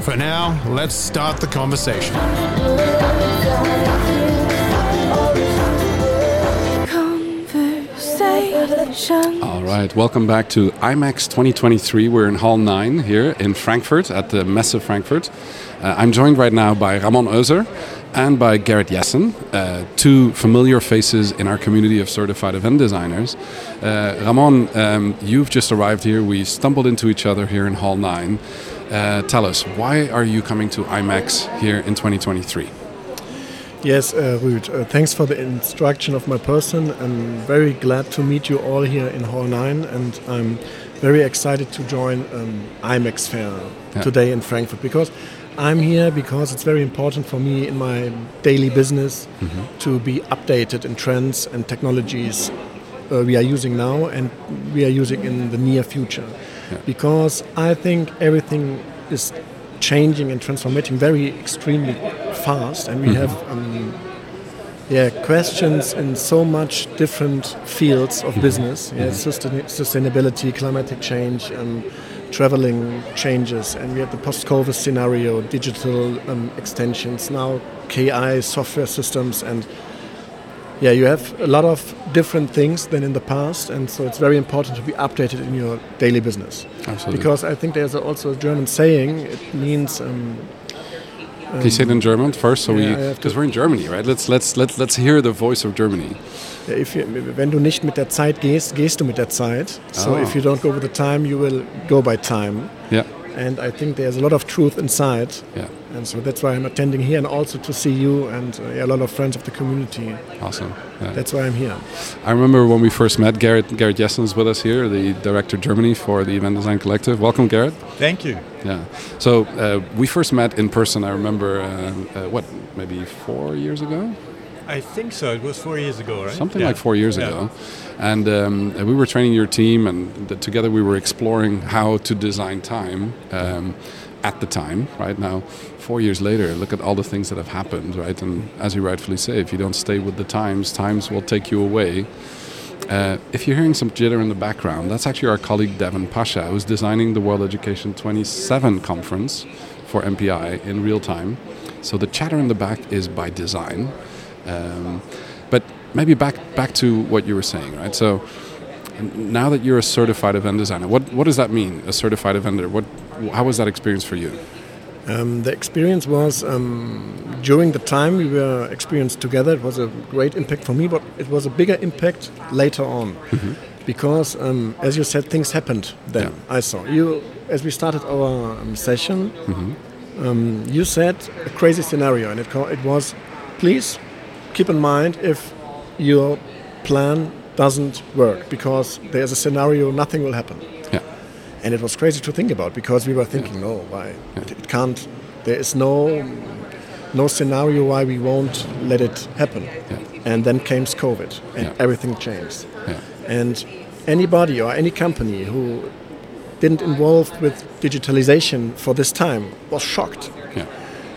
For now, let's start the conversation. All right, welcome back to IMEX 2023. We're in Hall 9 here in Frankfurt at the Messe Frankfurt. Uh, I'm joined right now by Ramon Özer and by Gerrit Jessen, uh, two familiar faces in our community of certified event designers. Uh, Ramon, um, you've just arrived here. We stumbled into each other here in Hall 9. Uh, tell us, why are you coming to IMEX here in 2023? Yes, uh, Ruud, uh, thanks for the instruction of my person. I'm very glad to meet you all here in Hall 9, and I'm very excited to join um, IMEX Fair yeah. today in Frankfurt because I'm here because it's very important for me in my daily business mm-hmm. to be updated in trends and technologies uh, we are using now and we are using in the near future yeah. because I think everything is changing and transforming very extremely fast, and we mm-hmm. have um, yeah questions in so much different fields of mm-hmm. business. Yeah, mm-hmm. sustainability, climatic change, um, traveling changes, and we have the post-COVID scenario, digital um, extensions, now KI software systems, and yeah, you have a lot of different things than in the past, and so it's very important to be updated in your daily business. Absolutely. Because I think there's also a German saying. It means. Um, Can you say it in German first, so yeah, we because we're in Germany, right? Let's let's let's let's hear the voice of Germany. If you, wenn du nicht mit der Zeit gehst, gehst du mit der Zeit. So oh. if you don't go with the time, you will go by time. Yeah and I think there's a lot of truth inside. Yeah. And so that's why I'm attending here, and also to see you and uh, a lot of friends of the community. Awesome. Yeah. That's why I'm here. I remember when we first met. Gerrit Gerrit Jessen is with us here, the director Germany for the Event Design Collective. Welcome, Gerrit. Thank you. Yeah. So uh, we first met in person. I remember uh, uh what maybe four years ago. I think so. It was four years ago, right? Something yeah. like four years yeah. ago. And um, we were training your team, and together we were exploring how to design time um, at the time, right? Now, four years later, look at all the things that have happened, right? And as you rightfully say, if you don't stay with the times, times will take you away. Uh, if you're hearing some jitter in the background, that's actually our colleague Devin Pasha, who's designing the World Education 27 conference for MPI in real time. So the chatter in the back is by design. Um, but maybe back back to what you were saying, right? So now that you're a certified event designer, what what does that mean? A certified event What how was that experience for you? Um, the experience was um, during the time we were experienced together. It was a great impact for me, but it was a bigger impact later on, mm-hmm. because um, as you said, things happened. Then yeah. I saw you as we started our um, session. Mm-hmm. Um, you said a crazy scenario, and it, co- it was, please keep in mind if your plan doesn't work because there's a scenario nothing will happen. Yeah. And it was crazy to think about because we were thinking, yeah. no, why yeah. it can't. There is no no scenario why we won't let it happen. Yeah. And then came COVID and everything changed. And anybody or any company who didn't involve with digitalization for this time was shocked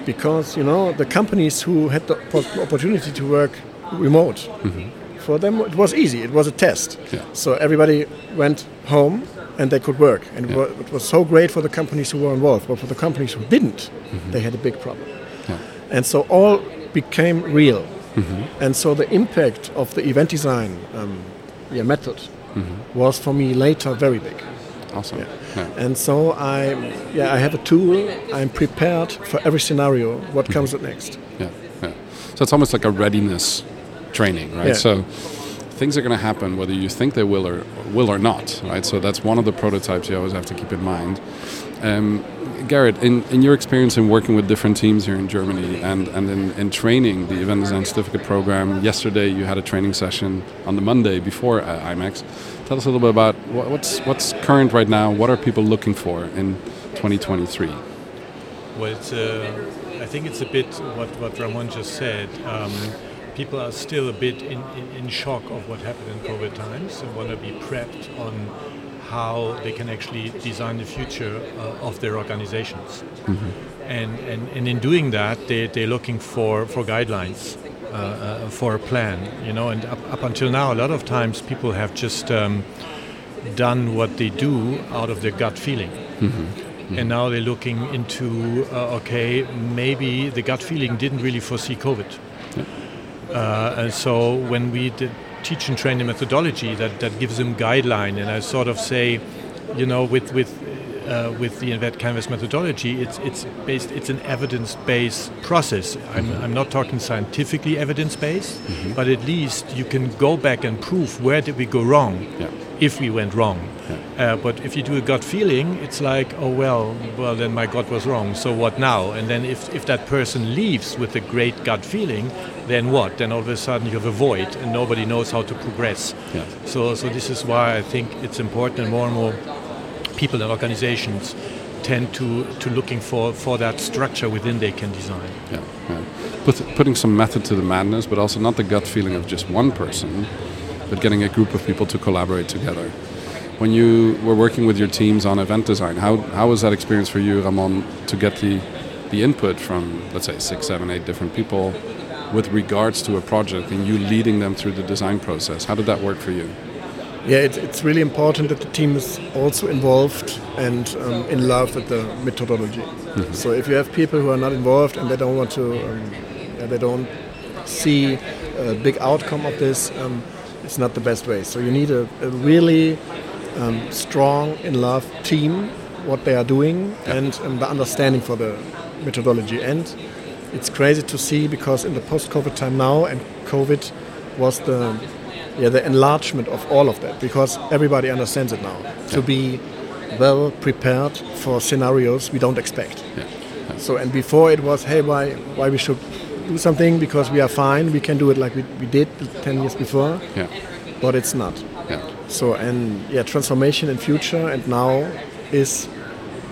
because you know the companies who had the opportunity to work remote mm-hmm. for them it was easy it was a test yeah. so everybody went home and they could work and yeah. it was so great for the companies who were involved but for the companies who didn't mm-hmm. they had a big problem yeah. and so all became real mm-hmm. and so the impact of the event design um, method mm-hmm. was for me later very big Awesome. Yeah. yeah. And so I, yeah, I have a tool. I'm prepared for every scenario. What mm-hmm. comes next? Yeah, yeah. So it's almost like a readiness training, right? Yeah. So things are going to happen whether you think they will or will or not, right? So that's one of the prototypes you always have to keep in mind. Um, Gerrit, in, in your experience in working with different teams here in Germany and, and in, in training the event design certificate program, yesterday you had a training session on the Monday before uh, IMEX. Tell us a little bit about what, what's, what's current right now, what are people looking for in 2023? Well, uh, I think it's a bit what, what Ramon just said. Um, people are still a bit in, in, in, shock of what happened in COVID times and want to be prepped on how they can actually design the future uh, of their organizations. Mm-hmm. And, and, and in doing that, they, they're looking for, for guidelines. Uh, uh, for a plan, you know, and up, up, until now, a lot of times people have just um, done what they do out of their gut feeling. Mm-hmm. And now they're looking into uh, okay, maybe the gut feeling didn't really foresee COVID. Yeah. Uh, and so when we did teach and train the methodology, that, that gives them guideline. And I sort of say, you know, with with uh, with the Event Canvas methodology, it's it's based it's an evidence-based process. I'm, mm-hmm. I'm not talking scientifically evidence-based, mm-hmm. but at least you can go back and prove where did we go wrong, yeah. if we went wrong. Yeah. Uh, but if you do a gut feeling, it's like, oh well, well then my gut was wrong. So what now? And then if if that person leaves with a great gut feeling, then what? Then all of a sudden you have a void and nobody knows how to progress. Yeah. So so this is why I think it's important more and more people and organizations tend to, to looking for, for that structure within they can design. Yeah, yeah. Put, putting some method to the madness, but also not the gut feeling of just one person, but getting a group of people to collaborate together. When you were working with your teams on event design, how, how was that experience for you, Ramon, to get the, the input from, let's say, six, seven, eight different people with regards to a project and you leading them through the design process? How did that work for you? Yeah, it, it's really important that the team is also involved and um, in love with the methodology. Mm-hmm. So if you have people who are not involved and they don't want to, um, yeah, they don't see a big outcome of this, um, it's not the best way. So you need a, a really um, strong, in love team, what they are doing, yeah. and um, the understanding for the methodology. And it's crazy to see because in the post-COVID time now, and COVID was the yeah, the enlargement of all of that because everybody understands it now. To be well prepared for scenarios we don't expect. Yeah. Yeah. So and before it was, hey, why why we should do something because we are fine, we can do it like we, we did ten years before. Yeah. But it's not. Yeah. So and yeah, transformation in future and now is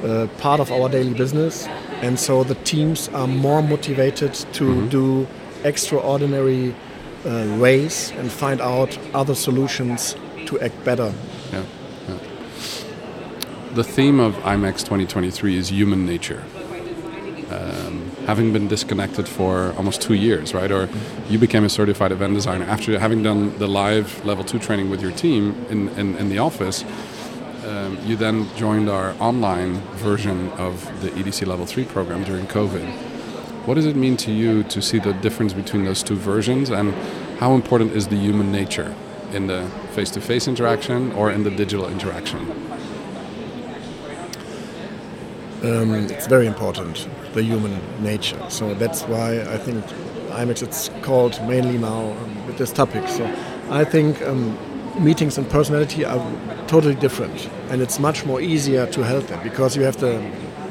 uh, part of our daily business, and so the teams are more motivated to mm-hmm. do extraordinary uh, ways and find out other solutions to act better. Yeah, yeah. The theme of IMEX 2023 is human nature. Um, having been disconnected for almost two years, right? Or you became a certified event designer after having done the live level two training with your team in, in, in the office. Um, you then joined our online version of the EDC level three program during COVID what does it mean to you to see the difference between those two versions, and how important is the human nature in the face to face interaction or in the digital interaction? Um, it's very important, the human nature. So that's why I think IMEX it's called mainly now um, with this topic. So I think um, meetings and personality are totally different, and it's much more easier to help them because you have the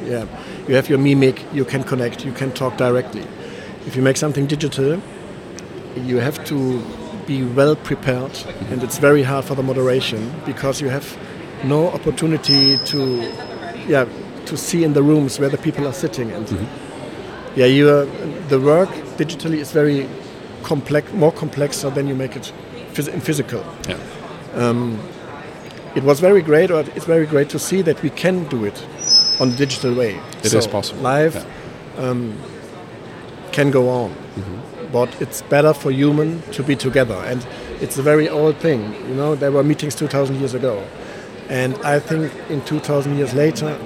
yeah you have your mimic, you can connect, you can talk directly. If you make something digital, you have to be well prepared, and it's very hard for the moderation because you have no opportunity to, yeah, to see in the rooms where the people are sitting, and mm-hmm. yeah, you are, the work digitally is very complex, more complex than you make it phys- in physical. Yeah. Um, it was very great, or it's very great to see that we can do it on the digital way. It so is possible. Live yeah. um, can go on, mm-hmm. but it's better for human to be together. And it's a very old thing. You know, there were meetings 2,000 years ago, and I think in 2,000 years later,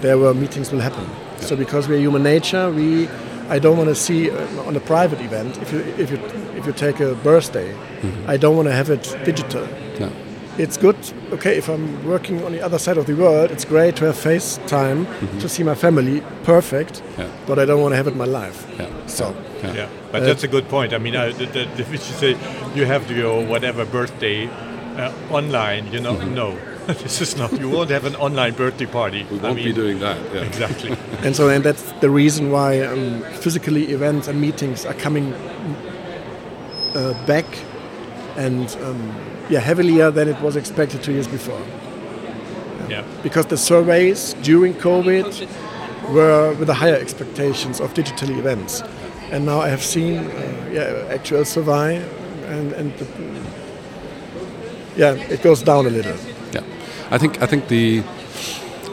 there were meetings will happen. Yeah. So because we're human nature, we I don't want to see uh, on a private event if you if you if you take a birthday, mm-hmm. I don't want to have it digital it's good. Okay, if I'm working on the other side of the world, it's great to have FaceTime mm-hmm. to see my family. Perfect. Yeah. But I don't want to have it in my life. Yeah. So. Yeah. yeah. But uh, that's a good point. I mean, uh, the, the, the, you say you have to go whatever birthday uh, online. You know, mm-hmm. no. this is not. You won't have an online birthday party. We won't I mean, be doing that. Yeah. Exactly. and so, and that's the reason why um, physically events and meetings are coming uh, back, and um, yeah, heavier than it was expected two years before. Yeah. Because the surveys during COVID were with the higher expectations of digital events, and now I have seen uh, yeah actual survey, and and the, yeah it goes down a little. Yeah, I think I think the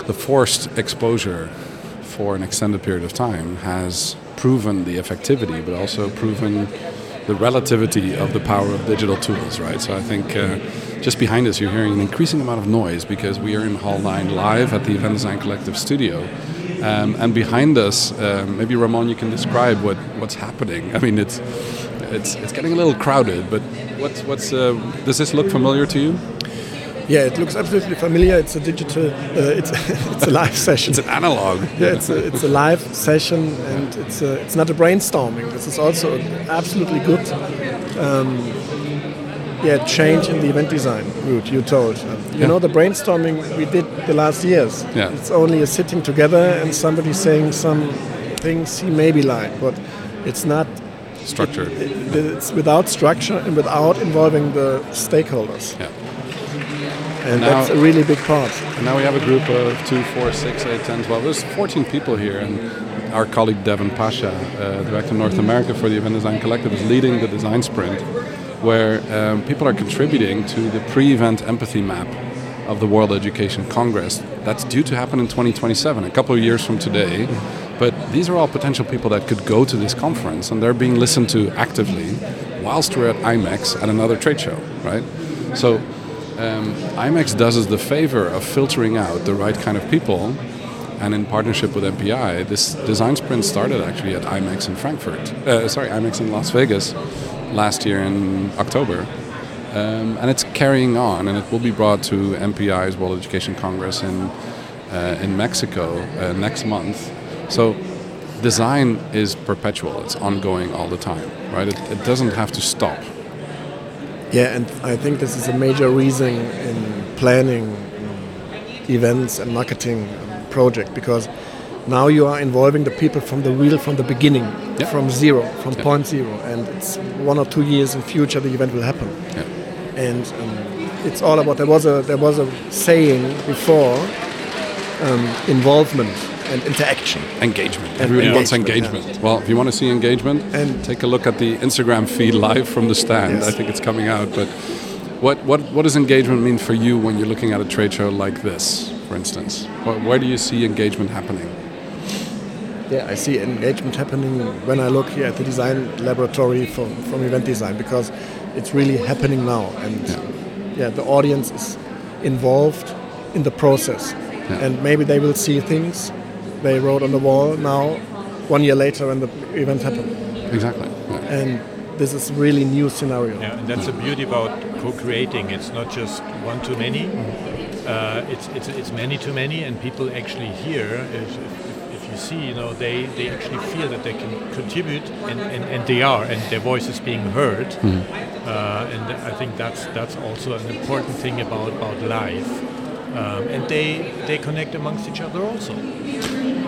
the forced exposure for an extended period of time has proven the effectivity, but also proven the relativity of the power of digital tools, right? So I think uh, just behind us you're hearing an increasing amount of noise because we are in Hall 9 live at the Event Design Collective studio. Um, and behind us, uh, maybe Ramon, you can describe what, what's happening. I mean, it's it's it's getting a little crowded, but what's what's uh, does this look familiar to you? Yeah, it looks absolutely familiar. It's a digital, uh, it's it's a live session. it's an analog. Yeah, it's a, it's a live session, and it's a, it's not a brainstorming. This is also absolutely good. Um, yeah, change in the event design route you told. You yeah. know, the brainstorming we did the last years. Yeah. It's only a sitting together and somebody saying some things he maybe like, but it's not structured. It, it, it's without structure and without involving the stakeholders. Yeah and now, that's a really big part. And now we have a group of two, four, six, eight, ten, twelve. There's 14 people here, and our colleague Devon Pasha, uh, director of North America for the Event Design Collective, is leading the design sprint, where um, people are contributing to the pre-event empathy map of the World Education Congress. That's due to happen in 2027, a couple of years from today. But these are all potential people that could go to this conference, and they're being listened to actively whilst we're at IMEX at another trade show, right? So um, IMEX does us the favor of filtering out the right kind of people. And in partnership with MPI, this design sprint started actually at IMEX in Frankfurt. Uh, sorry, IMEX in Las Vegas last year in October. Um, and it's carrying on, and it will be brought to MPI's World Education Congress in uh, in Mexico uh, next month. So, design is perpetual; it's ongoing all the time, right? It, it doesn't have to stop. Yeah, and I think this is a major reason in planning events and marketing project because now you are involving the people from the real from the beginning yep. from zero from yep. point zero and it's one or two years in future the event will happen yep. and um, it's all about there was a there was a saying before um, involvement and interaction. Engagement. And Everybody wants engagement. Yeah. Well, if you want to see engagement, and take a look at the Instagram feed live from the stand. Yes. I think it's coming out. But what, what, what does engagement mean for you when you're looking at a trade show like this, for instance? Where, where do you see engagement happening? Yeah, I see engagement happening when I look here at the design laboratory from, from event design because it's really happening now. And yeah, yeah the audience is involved in the process. Yeah. And maybe they will see things they wrote on the wall now, one year later when the event happened. Exactly. Yeah. And this is really new scenario. Yeah, and that's the beauty about co-creating. It's not just one too many. Uh, it's, it's, it's many too many, and people actually hear. If, if, if, you see, you know, they, they actually feel that they can contribute, and, and, and they are, and their voice is being heard. Mm. Uh, and I think that's that's also an important thing about about live. Um, and they they connect amongst each other also.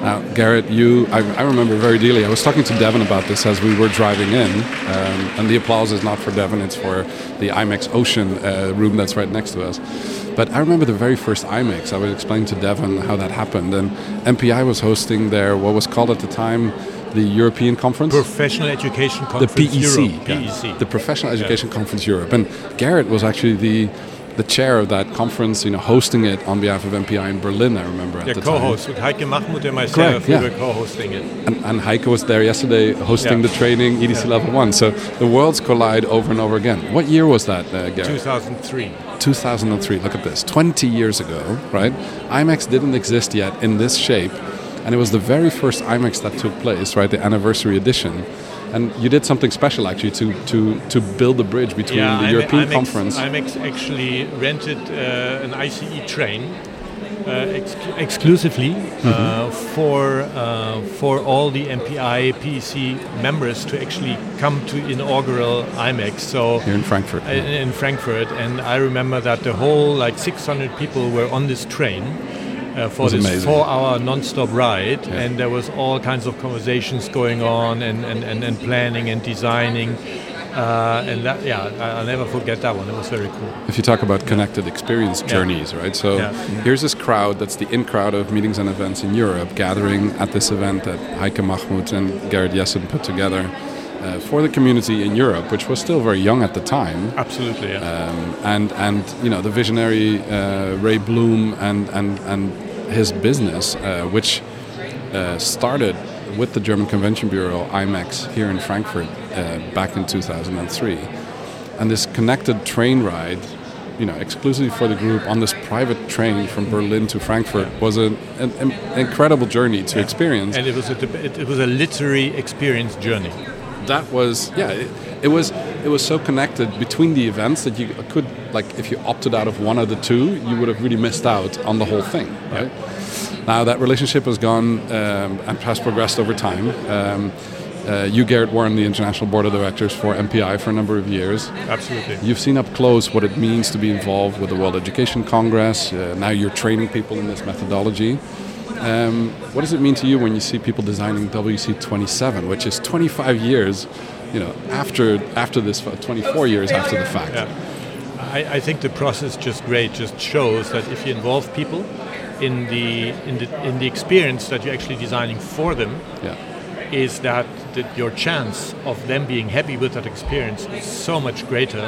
Now, Gerrit, you, I, I, remember very dearly. I was talking to Devon about this as we were driving in, um, and the applause is not for Devon; it's for the IMEX Ocean uh, room that's right next to us. But I remember the very first IMEX, I was explaining to Devon how that happened, and MPI was hosting their what was called at the time the European Conference, Professional Education Conference, the PEC, Europe, PEC. the Professional Education yeah. Conference Europe, and Gerrit was actually the the chair of that conference, you know, hosting it on behalf of MPI in Berlin, I remember at yeah, the co-host time. with Heike Mahmoud and myself, Correct, yeah. we were co-hosting it. And, and, Heike was there yesterday hosting yeah. the training, EDC yeah. Level 1. So the worlds collide over and over again. What year was that, uh, Gary? 2003. 2003, look at this, 20 years ago, right? IMEX didn't exist yet in this shape, and it was the very first IMEX that took place, right, the anniversary edition and you did something special actually to to to build a bridge between yeah, the European IMEX, conference. IMEX actually rented uh, an ICE train uh, ex- exclusively mm-hmm. for for all the MPI PEC members to actually come to inaugural IMEX. So here in Frankfurt. In, in Frankfurt, and I remember that the whole like 600 people were on this train uh, for this amazing. four-hour non-stop ride, yeah. and there was all kinds of conversations going on, and, and, and, and planning and designing. Uh, and that, yeah, I'll never forget that one. It was very cool. If you talk about connected experience journeys, yeah. right? So yeah. here's this crowd that's the in crowd of meetings and events in Europe gathering at this event that Heike Mahmoud and Gerrit Jessen put together. Uh, for the community in Europe, which was still very young at the time. Absolutely, yeah. Um, and and you know the visionary uh, Ray Bloom and and and his business, uh, which uh, started with the German Convention Bureau, IMEX here in Frankfurt uh, back in 2003. And this connected train ride, you know, exclusively for the group on this private train from Berlin to Frankfurt was an, an, an incredible journey to experience. And it was a, it was a literary experience journey. That was, yeah, it, it was it was so connected between the events that you could like if you opted out of one of the two, you would have really missed out on the whole thing, right? Now that relationship has gone um, and has progressed over time. Um, uh, you, Gerrit, were on the international board of directors for MPI for a number of years. Absolutely. You've seen up close what it means to be involved with the World Education Congress. Uh, now you're training people in this methodology. Um, what does it mean to you when you see people designing WC27, which is 25 years you know, after after this, 24 years after the fact. Yeah. I, I think the process just great. Just shows that if you involve people in the in the in the experience that you're actually designing for them, yeah. is that, that your chance of them being happy with that experience is so much greater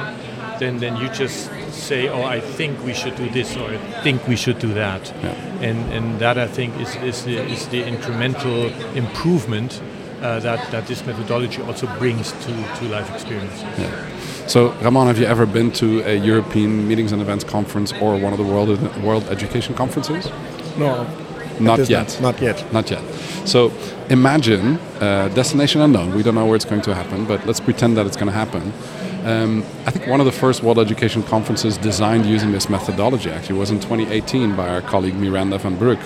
than than you just say, oh, I think we should do this or I think we should do that. Yeah. And and that I think is is the, is the incremental improvement uh, that, that this methodology also brings to, to life experience. Yeah. So, Ramon, have you ever been to a European Meetings and Events Conference or one of the World, World Education Conferences? No. Not yet. Not, not, yet. Not yet. So, imagine uh, destination unknown. We don't know where it's going to happen, but let's pretend that it's going to happen. Um, I think one of the first World Education Conferences designed using this methodology actually was in 2018 by our colleague Miranda van Broek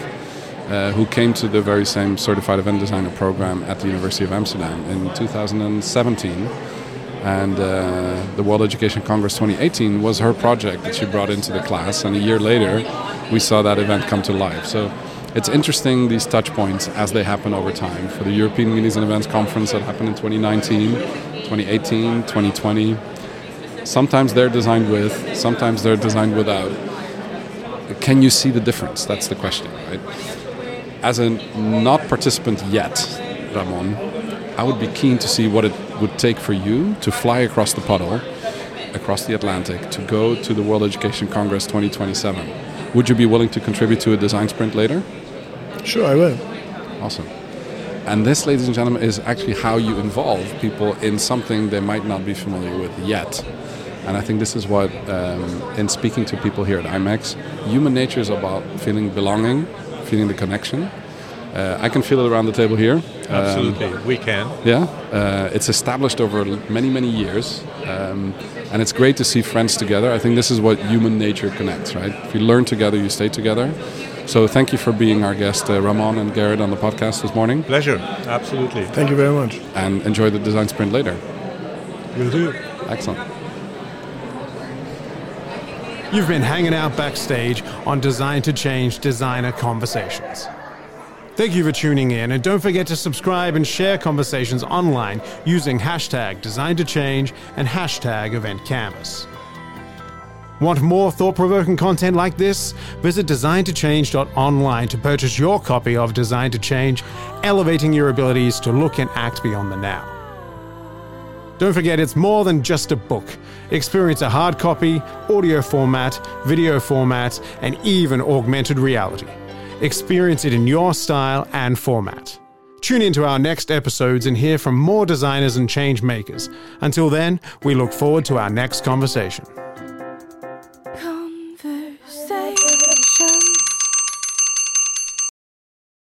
uh, who came to the very same certified event designer program at the University of Amsterdam in 2017. And uh, the World Education Congress 2018 was her project that she brought into the class, and a year later, we saw that event come to life. So it's interesting these touch points as they happen over time. For the European Meetings and Events Conference that happened in 2019, 2018, 2020, sometimes they're designed with, sometimes they're designed without. Can you see the difference? That's the question, right? As a not participant yet, Ramon, I would be keen to see what it would take for you to fly across the puddle, across the Atlantic, to go to the World Education Congress 2027. Would you be willing to contribute to a design sprint later? Sure, I will. Awesome. And this, ladies and gentlemen, is actually how you involve people in something they might not be familiar with yet. And I think this is what, um, in speaking to people here at IMEX, human nature is about feeling belonging feeling the connection. Uh, I can feel it around the table here. Absolutely, um, we can. Yeah, uh, it's established over many, many years, um, and it's great to see friends together. I think this is what human nature connects, right? If you learn together, you stay together. So thank you for being our guest, uh, Ramon and Gerrit, on the podcast this morning. Pleasure, absolutely. Thank you very much. And enjoy the design sprint later. Will do. Excellent. You've been hanging out backstage on Design to Change Designer Conversations. Thank you for tuning in, and don't forget to subscribe and share conversations online using hashtag Design to Change and hashtag Event Canvas. Want more thought provoking content like this? Visit designtochange.online to purchase your copy of Design to Change, elevating your abilities to look and act beyond the now. Don't forget, it's more than just a book. Experience a hard copy, audio format, video format, and even augmented reality. Experience it in your style and format. Tune into our next episodes and hear from more designers and change makers. Until then, we look forward to our next conversation.